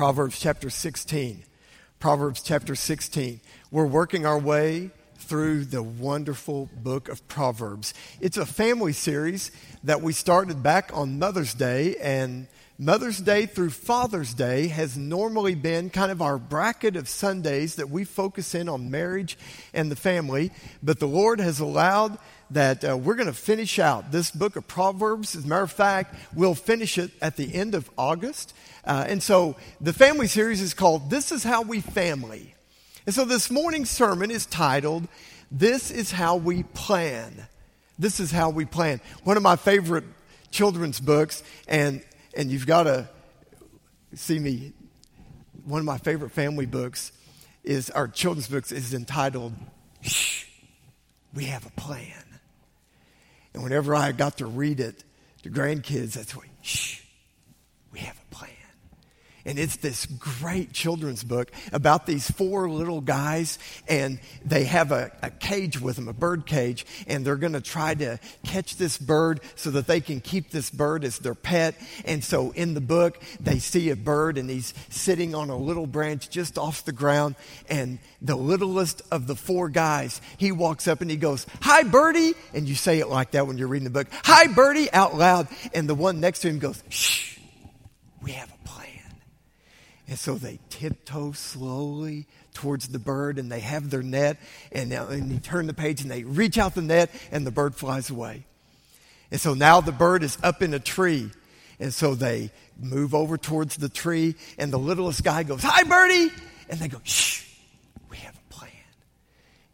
Proverbs chapter 16. Proverbs chapter 16. We're working our way through the wonderful book of Proverbs. It's a family series that we started back on Mother's Day, and Mother's Day through Father's Day has normally been kind of our bracket of Sundays that we focus in on marriage and the family. But the Lord has allowed that uh, we're going to finish out this book of Proverbs. As a matter of fact, we'll finish it at the end of August. Uh, and so the family series is called This is How We Family. And so this morning's sermon is titled This is How We Plan. This is How We Plan. One of my favorite children's books, and and you've got to see me. One of my favorite family books is our children's books is entitled Shh, We Have a Plan. And whenever I got to read it to grandkids, that's what, shh, we have a plan. And it's this great children's book about these four little guys, and they have a, a cage with them, a bird cage, and they're going to try to catch this bird so that they can keep this bird as their pet. And so in the book, they see a bird, and he's sitting on a little branch just off the ground. And the littlest of the four guys, he walks up and he goes, Hi, birdie. And you say it like that when you're reading the book, Hi, birdie, out loud. And the one next to him goes, Shh, we have a and so they tiptoe slowly towards the bird and they have their net and, and you turn the page and they reach out the net and the bird flies away. And so now the bird is up in a tree. And so they move over towards the tree and the littlest guy goes, Hi, birdie! And they go, Shh, we have a plan.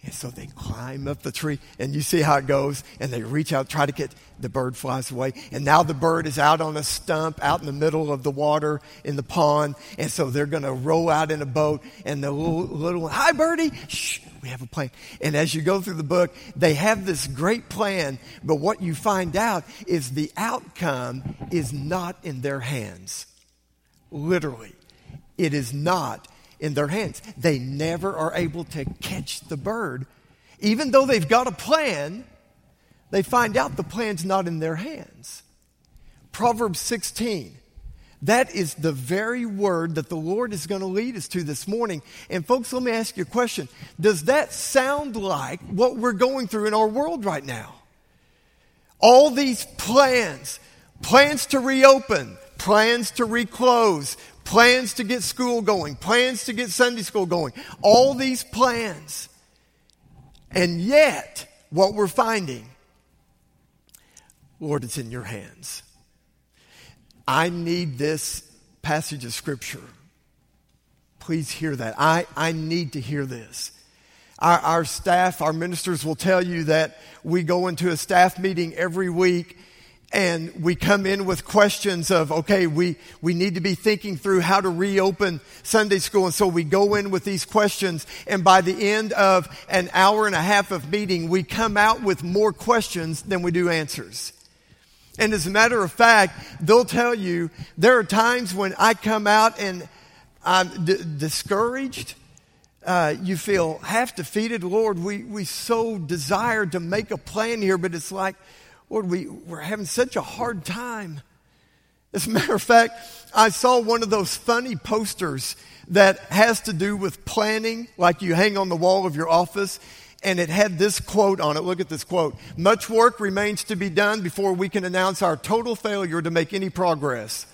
And so they climb up the tree and you see how it goes and they reach out, try to get, the bird flies away. And now the bird is out on a stump out in the middle of the water in the pond. And so they're going to row out in a boat. And the little, little one, hi, birdie. Shh, we have a plan. And as you go through the book, they have this great plan. But what you find out is the outcome is not in their hands. Literally, it is not in their hands. They never are able to catch the bird. Even though they've got a plan, they find out the plan's not in their hands. Proverbs 16. That is the very word that the Lord is going to lead us to this morning. And, folks, let me ask you a question. Does that sound like what we're going through in our world right now? All these plans, plans to reopen, plans to reclose, plans to get school going, plans to get Sunday school going, all these plans. And yet, what we're finding Lord, it's in your hands. I need this passage of scripture. Please hear that. I, I need to hear this. Our, our staff, our ministers will tell you that we go into a staff meeting every week and we come in with questions of, okay, we, we need to be thinking through how to reopen Sunday school. And so we go in with these questions. And by the end of an hour and a half of meeting, we come out with more questions than we do answers. And as a matter of fact, they'll tell you there are times when I come out and I'm d- discouraged. Uh, you feel half defeated. Lord, we, we so desire to make a plan here, but it's like, Lord, we, we're having such a hard time. As a matter of fact, I saw one of those funny posters that has to do with planning, like you hang on the wall of your office and it had this quote on it. Look at this quote. Much work remains to be done before we can announce our total failure to make any progress.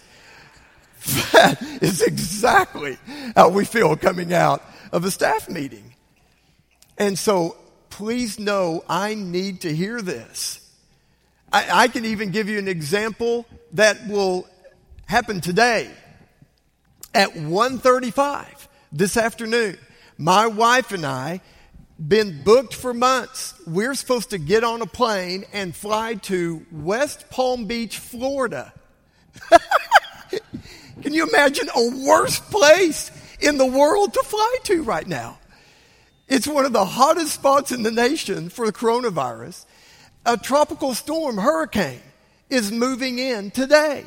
That is exactly how we feel coming out of a staff meeting. And so please know I need to hear this. I, I can even give you an example that will happen today. At 1.35 this afternoon, my wife and I been booked for months. We're supposed to get on a plane and fly to West Palm Beach, Florida. Can you imagine a worse place in the world to fly to right now? It's one of the hottest spots in the nation for the coronavirus. A tropical storm, hurricane, is moving in today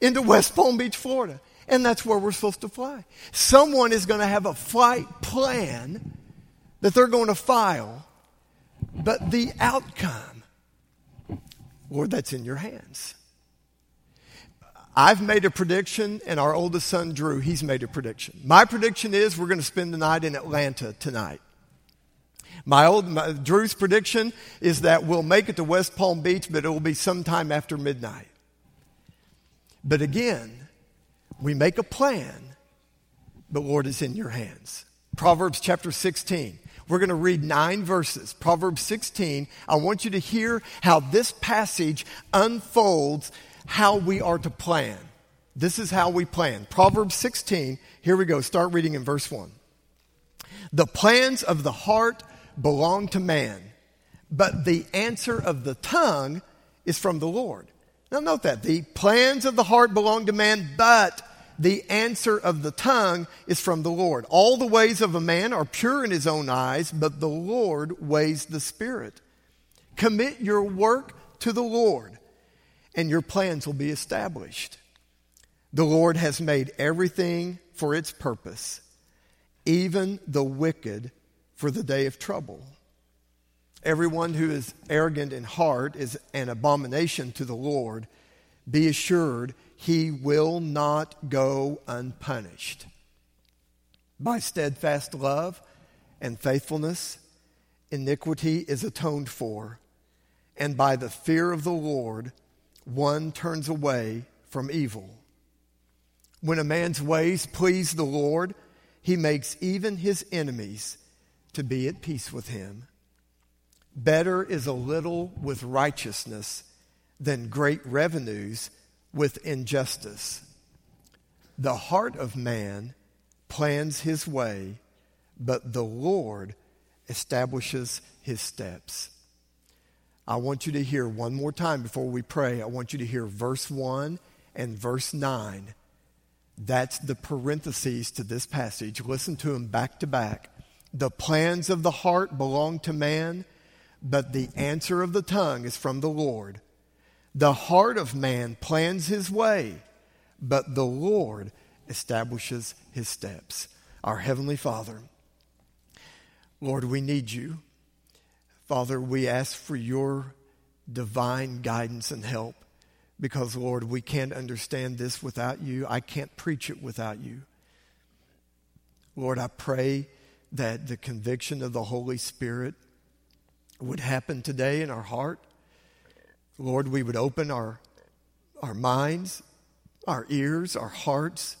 into West Palm Beach, Florida. And that's where we're supposed to fly. Someone is going to have a flight plan that they're going to file, but the outcome, Lord, that's in your hands. I've made a prediction, and our oldest son, Drew, he's made a prediction. My prediction is we're going to spend the night in Atlanta tonight. My old my, Drew's prediction is that we'll make it to West Palm Beach, but it will be sometime after midnight. But again, we make a plan, but Lord, it's in your hands. Proverbs chapter 16. We're going to read nine verses. Proverbs 16. I want you to hear how this passage unfolds how we are to plan. This is how we plan. Proverbs 16. Here we go. Start reading in verse 1. The plans of the heart belong to man, but the answer of the tongue is from the Lord. Now, note that. The plans of the heart belong to man, but the answer of the tongue is from the Lord. All the ways of a man are pure in his own eyes, but the Lord weighs the spirit. Commit your work to the Lord, and your plans will be established. The Lord has made everything for its purpose, even the wicked for the day of trouble. Everyone who is arrogant in heart is an abomination to the Lord. Be assured he will not go unpunished. By steadfast love and faithfulness, iniquity is atoned for, and by the fear of the Lord, one turns away from evil. When a man's ways please the Lord, he makes even his enemies to be at peace with him. Better is a little with righteousness than great revenues with injustice. The heart of man plans his way, but the Lord establishes his steps. I want you to hear one more time before we pray. I want you to hear verse 1 and verse 9. That's the parentheses to this passage. Listen to them back to back. The plans of the heart belong to man, but the answer of the tongue is from the Lord. The heart of man plans his way, but the Lord establishes his steps. Our Heavenly Father, Lord, we need you. Father, we ask for your divine guidance and help because, Lord, we can't understand this without you. I can't preach it without you. Lord, I pray that the conviction of the Holy Spirit would happen today in our heart. Lord, we would open our, our minds, our ears, our hearts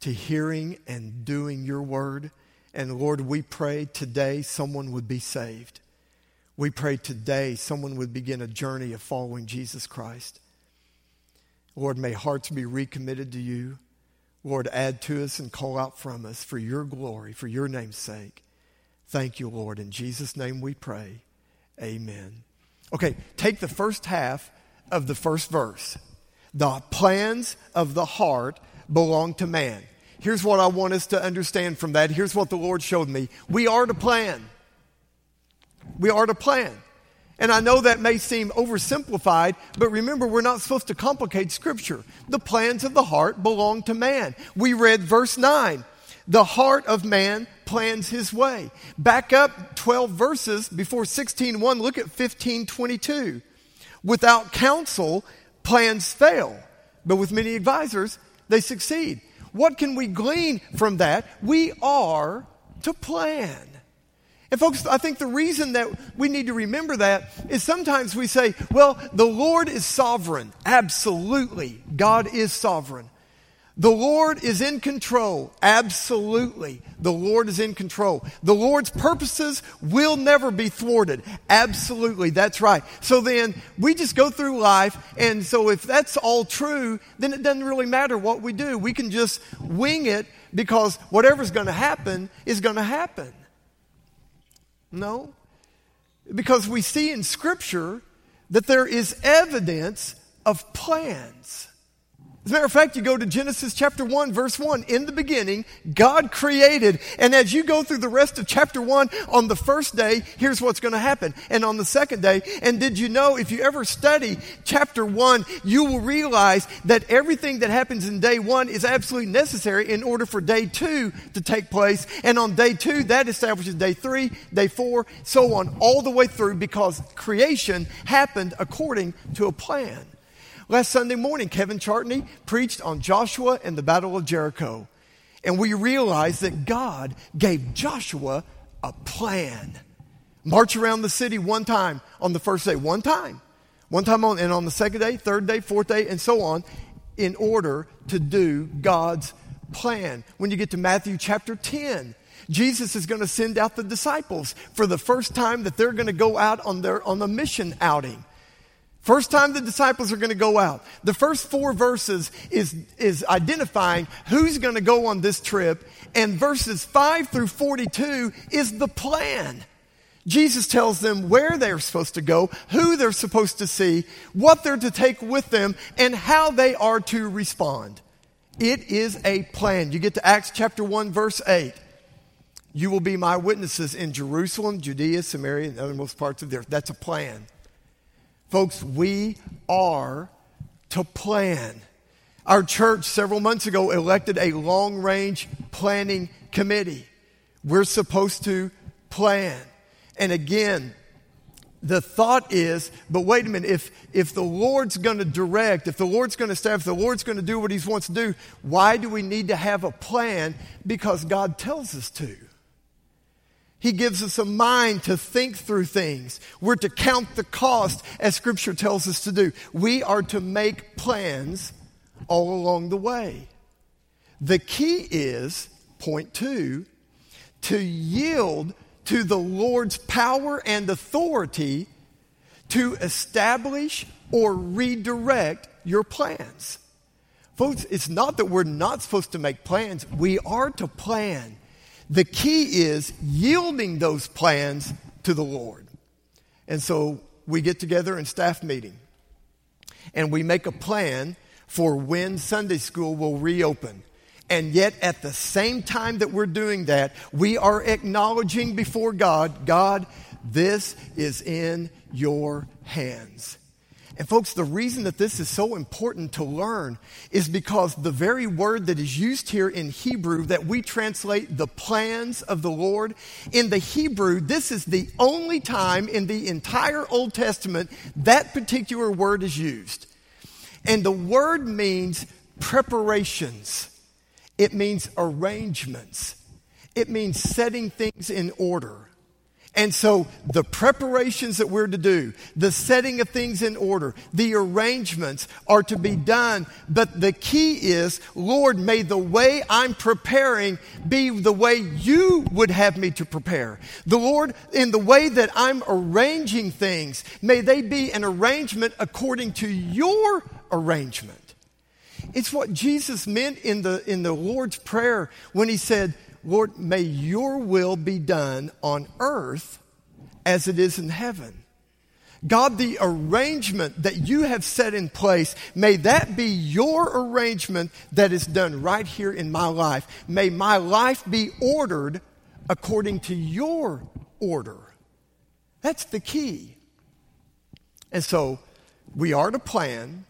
to hearing and doing your word. And Lord, we pray today someone would be saved. We pray today someone would begin a journey of following Jesus Christ. Lord, may hearts be recommitted to you. Lord, add to us and call out from us for your glory, for your name's sake. Thank you, Lord. In Jesus' name we pray. Amen. Okay, take the first half of the first verse. The plans of the heart belong to man. Here's what I want us to understand from that. Here's what the Lord showed me. We are to plan. We are to plan. And I know that may seem oversimplified, but remember, we're not supposed to complicate Scripture. The plans of the heart belong to man. We read verse 9. The heart of man plans his way. Back up 12 verses before 16.1, look at 15.22. Without counsel, plans fail, but with many advisors, they succeed. What can we glean from that? We are to plan. And folks, I think the reason that we need to remember that is sometimes we say, well, the Lord is sovereign. Absolutely. God is sovereign. The Lord is in control. Absolutely. The Lord is in control. The Lord's purposes will never be thwarted. Absolutely. That's right. So then we just go through life. And so if that's all true, then it doesn't really matter what we do. We can just wing it because whatever's going to happen is going to happen. No. Because we see in Scripture that there is evidence of plans. As a matter of fact, you go to Genesis chapter 1, verse 1. In the beginning, God created. And as you go through the rest of chapter 1, on the first day, here's what's going to happen. And on the second day, and did you know, if you ever study chapter 1, you will realize that everything that happens in day 1 is absolutely necessary in order for day 2 to take place. And on day 2, that establishes day 3, day 4, so on, all the way through because creation happened according to a plan. Last Sunday morning, Kevin Chartney preached on Joshua and the Battle of Jericho. And we realized that God gave Joshua a plan. March around the city one time on the first day, one time. One time on, and on the second day, third day, fourth day, and so on, in order to do God's plan. When you get to Matthew chapter 10, Jesus is going to send out the disciples for the first time that they're going to go out on their on the mission outing. First time the disciples are going to go out. The first four verses is, is identifying who's going to go on this trip, and verses 5 through 42 is the plan. Jesus tells them where they're supposed to go, who they're supposed to see, what they're to take with them, and how they are to respond. It is a plan. You get to Acts chapter 1, verse 8. You will be my witnesses in Jerusalem, Judea, Samaria, and the othermost parts of the earth. That's a plan. Folks, we are to plan. Our church several months ago elected a long range planning committee. We're supposed to plan. And again, the thought is, but wait a minute, if, if the Lord's going to direct, if the Lord's going to staff, if the Lord's going to do what He wants to do, why do we need to have a plan? Because God tells us to. He gives us a mind to think through things. We're to count the cost, as Scripture tells us to do. We are to make plans all along the way. The key is, point two, to yield to the Lord's power and authority to establish or redirect your plans. Folks, it's not that we're not supposed to make plans, we are to plan. The key is yielding those plans to the Lord. And so we get together in staff meeting and we make a plan for when Sunday school will reopen. And yet, at the same time that we're doing that, we are acknowledging before God, God, this is in your hands. And folks, the reason that this is so important to learn is because the very word that is used here in Hebrew that we translate the plans of the Lord, in the Hebrew, this is the only time in the entire Old Testament that particular word is used. And the word means preparations. It means arrangements. It means setting things in order. And so the preparations that we're to do, the setting of things in order, the arrangements are to be done. But the key is, Lord, may the way I'm preparing be the way you would have me to prepare. The Lord, in the way that I'm arranging things, may they be an arrangement according to your arrangement. It's what Jesus meant in the, in the Lord's Prayer when he said, Lord, may your will be done on earth as it is in heaven. God, the arrangement that you have set in place, may that be your arrangement that is done right here in my life. May my life be ordered according to your order. That's the key. And so we are to plan.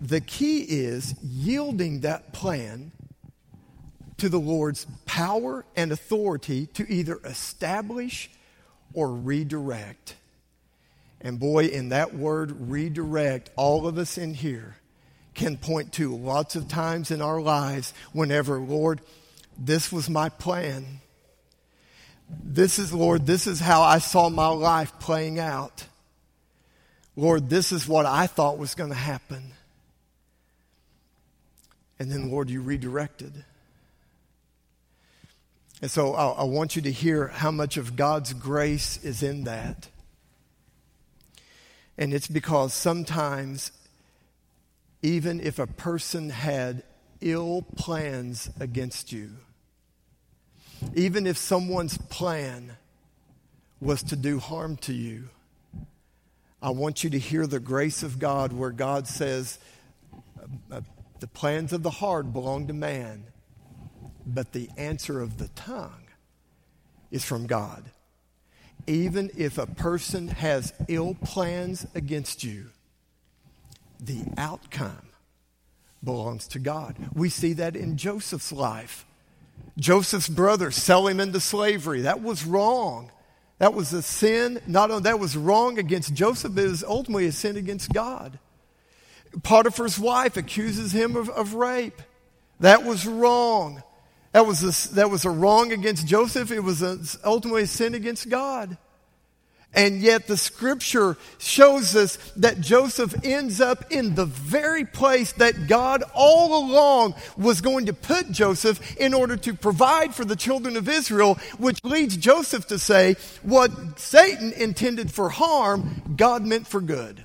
The key is yielding that plan to the Lord's power and authority to either establish or redirect. And boy, in that word redirect, all of us in here can point to lots of times in our lives whenever, Lord, this was my plan. This is, Lord, this is how I saw my life playing out. Lord, this is what I thought was going to happen. And then, Lord, you redirected. And so I, I want you to hear how much of God's grace is in that. And it's because sometimes, even if a person had ill plans against you, even if someone's plan was to do harm to you, I want you to hear the grace of God where God says, uh, uh, The plans of the heart belong to man, but the answer of the tongue is from God. Even if a person has ill plans against you, the outcome belongs to God. We see that in Joseph's life. Joseph's brothers sell him into slavery. That was wrong. That was a sin. Not only that was wrong against Joseph, but it was ultimately a sin against God. Potiphar's wife accuses him of, of rape. That was wrong. That was, a, that was a wrong against Joseph. It was a, ultimately a sin against God. And yet the scripture shows us that Joseph ends up in the very place that God all along was going to put Joseph in order to provide for the children of Israel, which leads Joseph to say, what Satan intended for harm, God meant for good.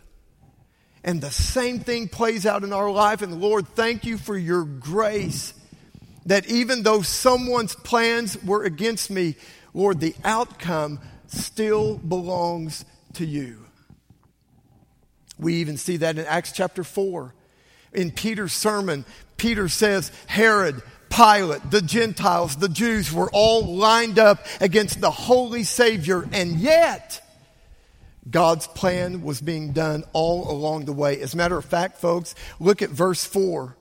And the same thing plays out in our life. And Lord, thank you for your grace that even though someone's plans were against me, Lord, the outcome still belongs to you. We even see that in Acts chapter 4. In Peter's sermon, Peter says, Herod, Pilate, the Gentiles, the Jews were all lined up against the holy Savior, and yet God's plan was being done all along the way. As a matter of fact, folks, look at verse 4.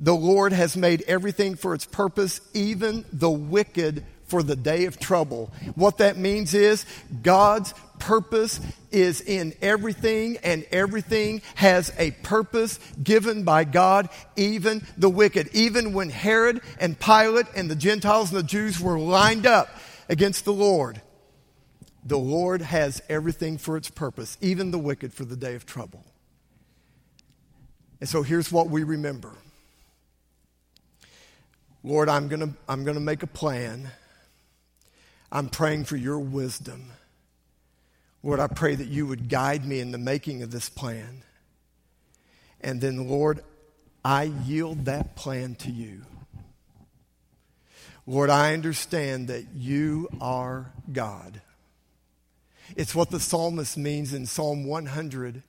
The Lord has made everything for its purpose, even the wicked for the day of trouble. What that means is God's purpose is in everything, and everything has a purpose given by God, even the wicked. Even when Herod and Pilate and the Gentiles and the Jews were lined up against the Lord, the Lord has everything for its purpose, even the wicked for the day of trouble. And so here's what we remember Lord, I'm going to I'm going to make a plan I'm praying for your wisdom. Lord, I pray that you would guide me in the making of this plan. And then, Lord, I yield that plan to you. Lord, I understand that you are God. It's what the psalmist means in Psalm 100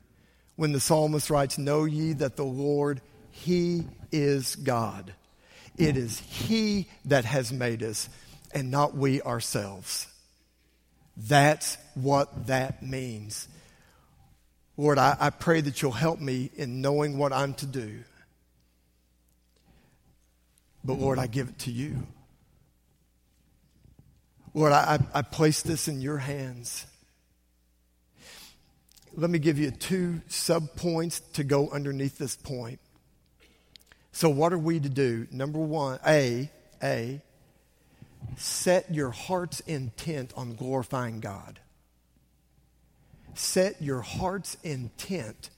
when the psalmist writes, Know ye that the Lord, He is God. It is He that has made us and not we ourselves. That's what that means. Lord, I, I, pray that you'll help me in knowing what I'm to do. But Lord, I give it to you. Lord, I, I place this in your hands. Let me give you two sub points to go underneath this point. So, what are we to do? Number one, A, A, set your heart's intent on glorifying God. Set your heart's intent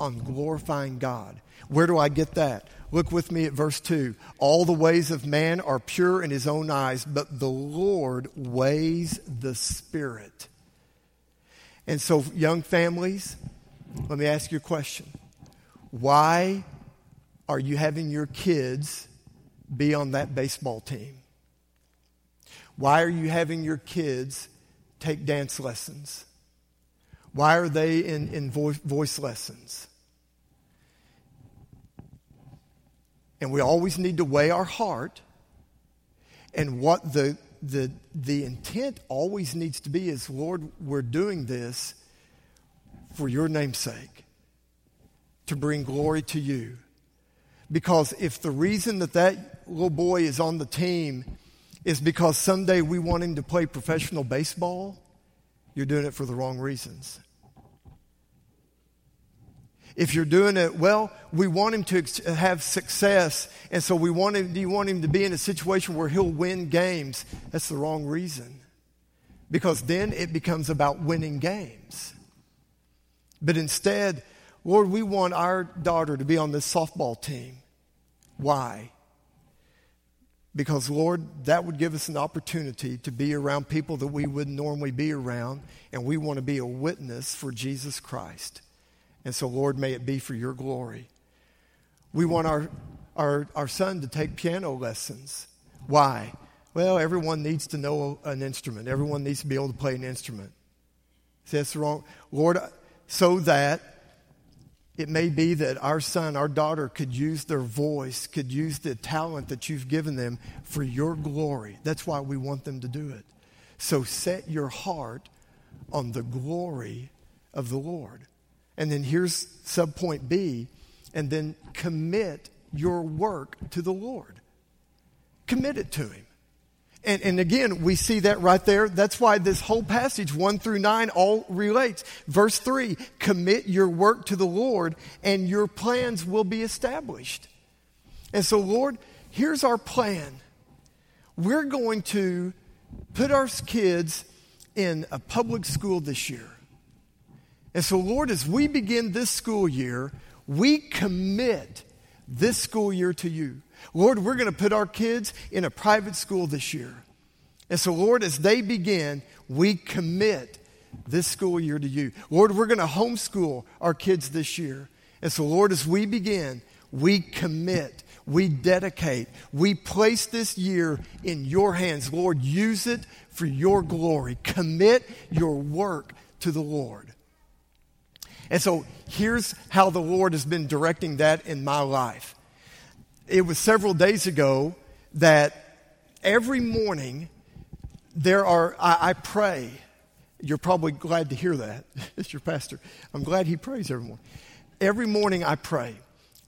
on glorifying God. Where do I get that? Look with me at verse 2. All the ways of man are pure in his own eyes, but the Lord weighs the Spirit. And so, young families, let me ask you a question. Why are you having your kids be on that baseball team? Why are you having your kids take dance lessons? Why are they in, in voice, lessons? And we always need to weigh our heart. And what the, the, the intent always needs to be is Lord, we're doing this for your namesake, to bring glory to you. Because if the reason that that little boy is on the team is because someday we want him to play professional baseball, you're doing it for the wrong reasons. If you're doing it, well, we want him to have success, and so we want him, do you want him to be in a situation where he'll win games? That's the wrong reason. Because then it becomes about winning games. But instead, Lord, we want our daughter to be on this softball team. Why? Because, Lord, that would give us an opportunity to be around people that we wouldn't normally be around, and we want to be a witness for Jesus Christ. And so, Lord, may it be for your glory. We want our, our, our son to take piano lessons. Why? Well, everyone needs to know an instrument, everyone needs to be able to play an instrument. See, that's wrong. Lord, so that it may be that our son, our daughter could use their voice, could use the talent that you've given them for your glory. That's why we want them to do it. So set your heart on the glory of the Lord. And then here's subpoint B, and then commit your work to the Lord. Commit it to Him. And, and, again, we see that right there. That's why this whole passage, 1 through 9, all relates. Verse 3 commit your work to the Lord, and your plans will be established. And so, Lord, here's our plan. We're going to put our kids in a public school this year. And so, Lord, as we begin this school year, we commit this school year to you. Lord, we're going to put our kids in a private school this year. And so, Lord, as they begin, we commit this school year to you. Lord, we're going to homeschool our kids this year. And so, Lord, as we begin, we commit, we dedicate, we place this year in your hands. Lord, use it for your glory. Commit your work to the Lord. And so here's how the Lord has been directing that in my life. It was several days ago that every morning there are, I, I pray. You're probably glad to hear that. it's your pastor. I'm glad he prays every morning. Every morning I pray.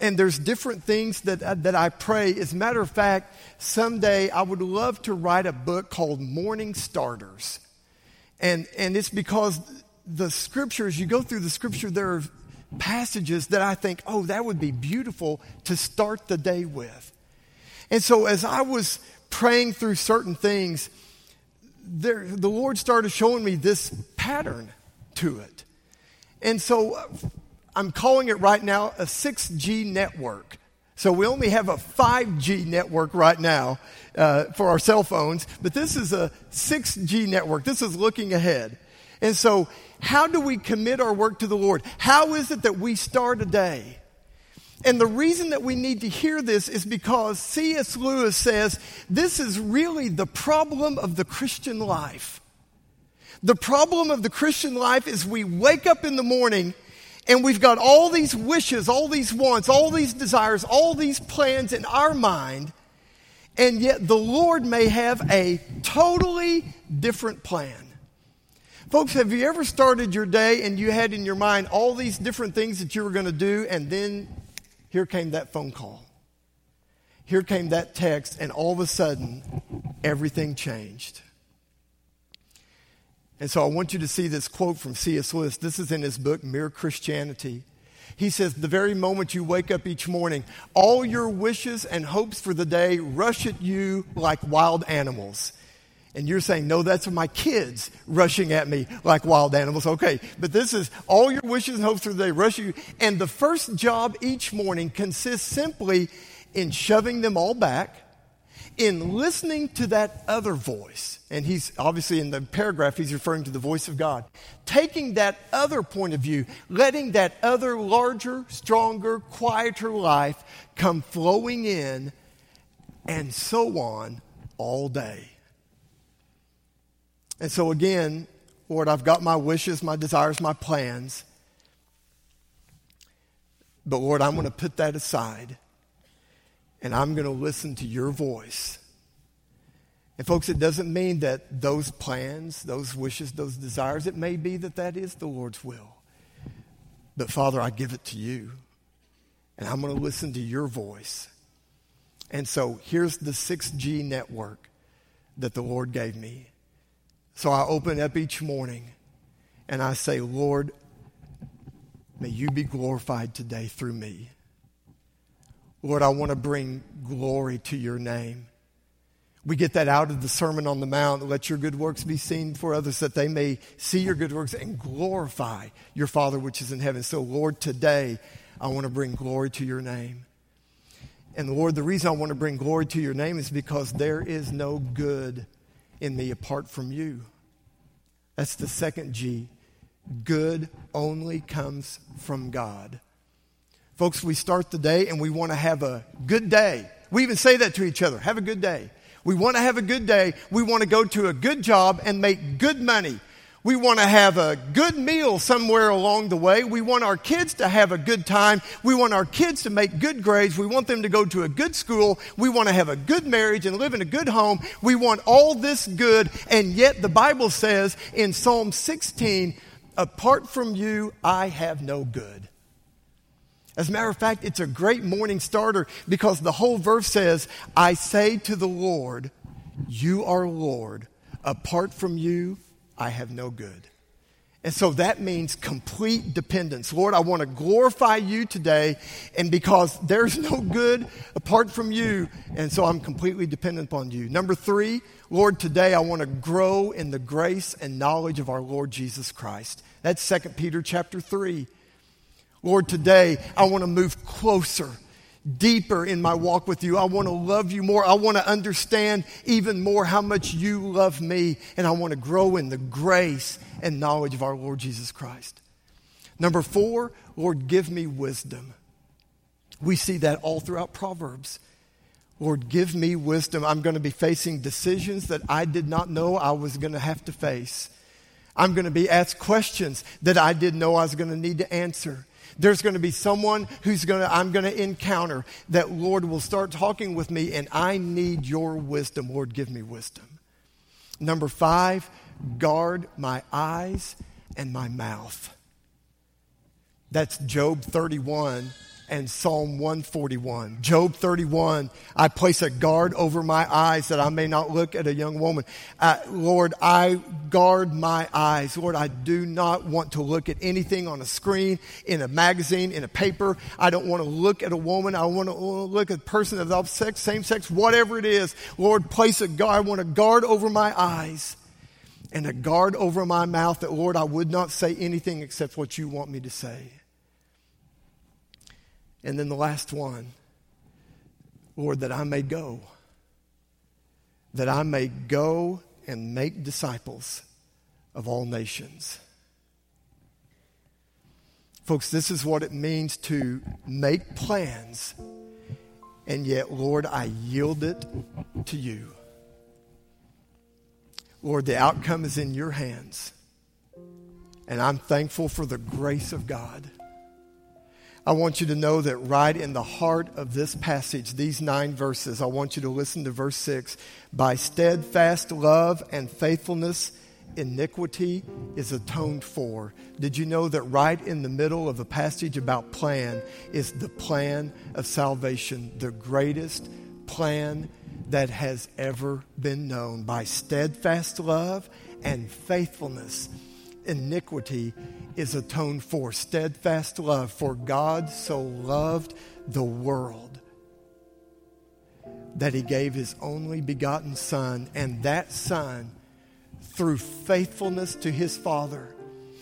And there's different things that, uh, that I pray. As a matter of fact, someday I would love to write a book called Morning Starters. And, and it's because the scriptures, you go through the scripture, there are passages that I think, oh, that would be beautiful to start the day with. And so as I was praying through certain things, there, the Lord started showing me this pattern to it. And so uh, I'm calling it right now a 6G network. So we only have a 5G network right now uh, for our cell phones, but this is a 6G network. This is looking ahead. And so, how do we commit our work to the Lord? How is it that we start a day? And the reason that we need to hear this is because C.S. Lewis says this is really the problem of the Christian life. The problem of the Christian life is we wake up in the morning and we've got all these wishes, all these wants, all these desires, all these plans in our mind, and yet the Lord may have a totally different plan. Folks, have you ever started your day and you had in your mind all these different things that you were going to do, and then here came that phone call? Here came that text, and all of a sudden, everything changed. And so I want you to see this quote from C.S. Lewis. This is in his book, Mere Christianity. He says, The very moment you wake up each morning, all your wishes and hopes for the day rush at you like wild animals. And you're saying, no, that's my kids rushing at me like wild animals. Okay, but this is all your wishes and hopes for the day rush you. And the first job each morning consists simply in shoving them all back, in listening to that other voice. And he's obviously in the paragraph, he's referring to the voice of God. Taking that other point of view, letting that other larger, stronger, quieter life come flowing in, and so on all day. And so, again, Lord, I've got my wishes, my desires, my plans. But, Lord, I'm going to put that aside and I'm going to listen to your voice. And, folks, it doesn't mean that those plans, those wishes, those desires, it may be that that is the Lord's will. But, Father, I give it to you and I'm going to listen to your voice. And so, here's the 6G network that the Lord gave me. So I open up each morning and I say, Lord, may you be glorified today through me. Lord, I want to bring glory to your name. We get that out of the Sermon on the Mount. Let your good works be seen for others that they may see your good works and glorify your Father which is in heaven. So, Lord, today I want to bring glory to your name. And Lord, the reason I want to bring glory to your name is because there is no good in me apart from you. That's the second G. Good only comes from God. Folks, we start the day and we want to have a good day. We even say that to each other have a good day. We want to have a good day. We want to go to a good job and make good money. We want to have a good meal somewhere along the way. We want our kids to have a good time. We want our kids to make good grades. We want them to go to a good school. We want to have a good marriage and live in a good home. We want all this good. And yet the Bible says in Psalm 16, apart from you, I have no good. As a matter of fact, it's a great morning starter because the whole verse says, I say to the Lord, You are Lord. Apart from you, I have no good. And so that means complete dependence. Lord, I want to glorify you today, and because there's no good apart from you, and so I'm completely dependent upon you. Number three, Lord, today I want to grow in the grace and knowledge of our Lord Jesus Christ. That's 2 Peter chapter 3. Lord, today I want to move closer deeper in my walk with you. I want to love you more. I want to understand even more how much you love me. And I want to grow in the grace and knowledge of our Lord Jesus Christ. Number four, Lord, give me wisdom. We see that all throughout Proverbs. Lord, give me wisdom. I'm going to be facing decisions that I did not know I was going to have to face. I'm going to be asked questions that I didn't know I was going to need to answer. There's going to be someone who's going to, I'm going to encounter that Lord will start talking with me, and I need your wisdom. Lord, give me wisdom. Number five, guard my eyes and my mouth. That's Job 31 and Psalm 141. Job 31, I place a guard over my eyes that I may not look at a young woman. Uh, Lord, I guard my eyes. Lord, I do not want to look at anything on a screen, in a magazine, in a paper. I don't want to look at a woman. I want to look at a person of the sex, same sex, whatever it is. Lord, place a guard. I want a guard over my eyes and a guard over my mouth that, Lord, I would not say anything except what you want me to say. And then the last one, Lord, that I may go, that I may go and make disciples of all nations. Folks, this is what it means to make plans, and yet, Lord, I yield it to you. Lord, the outcome is in your hands, and I'm thankful for the grace of God. I want you to know that right in the heart of this passage, these nine verses, I want you to listen to verse 6. By steadfast love and faithfulness, iniquity is atoned for. Did you know that right in the middle of the passage about plan is the plan of salvation, the greatest plan that has ever been known? By steadfast love and faithfulness, iniquity is atoned for. Steadfast love, for God so loved the world that he gave his only begotten Son, and that Son, through faithfulness to his Father,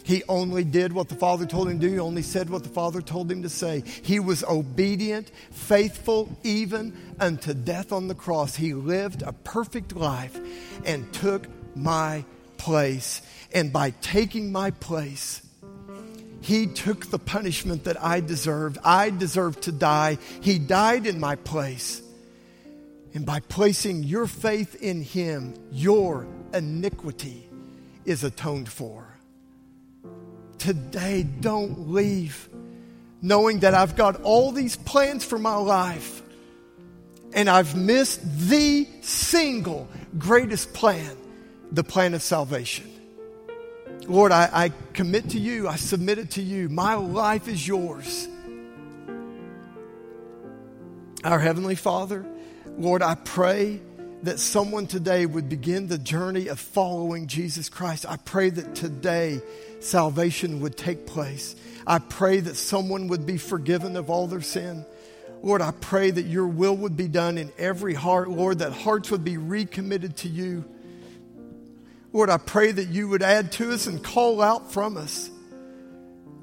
he only did what the Father told him to do. He only said what the Father told him to say. He was obedient, faithful, even unto death on the cross. He lived a perfect life and took my place. And by taking my place, he took the punishment that I deserved. I deserved to die. He died in my place. And by placing your faith in Him, your iniquity is atoned for. Today, don't leave knowing that I've got all these plans for my life and I've missed the single greatest plan the plan of salvation. Lord, I, I commit to you, I submit it to you. My life is yours. Our Heavenly Father, Lord, I pray that someone today would begin the journey of following Jesus Christ. I pray that today salvation would take place. I pray that someone would be forgiven of all their sin. Lord, I pray that your will would be done in every heart, Lord, that hearts would be recommitted to you. Lord, I pray that you would add to us and call out from us.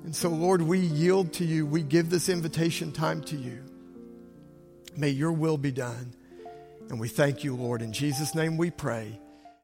And so, Lord, we yield to you. We give this invitation time to you. May your will be done. And we thank you, Lord. In Jesus' name we pray.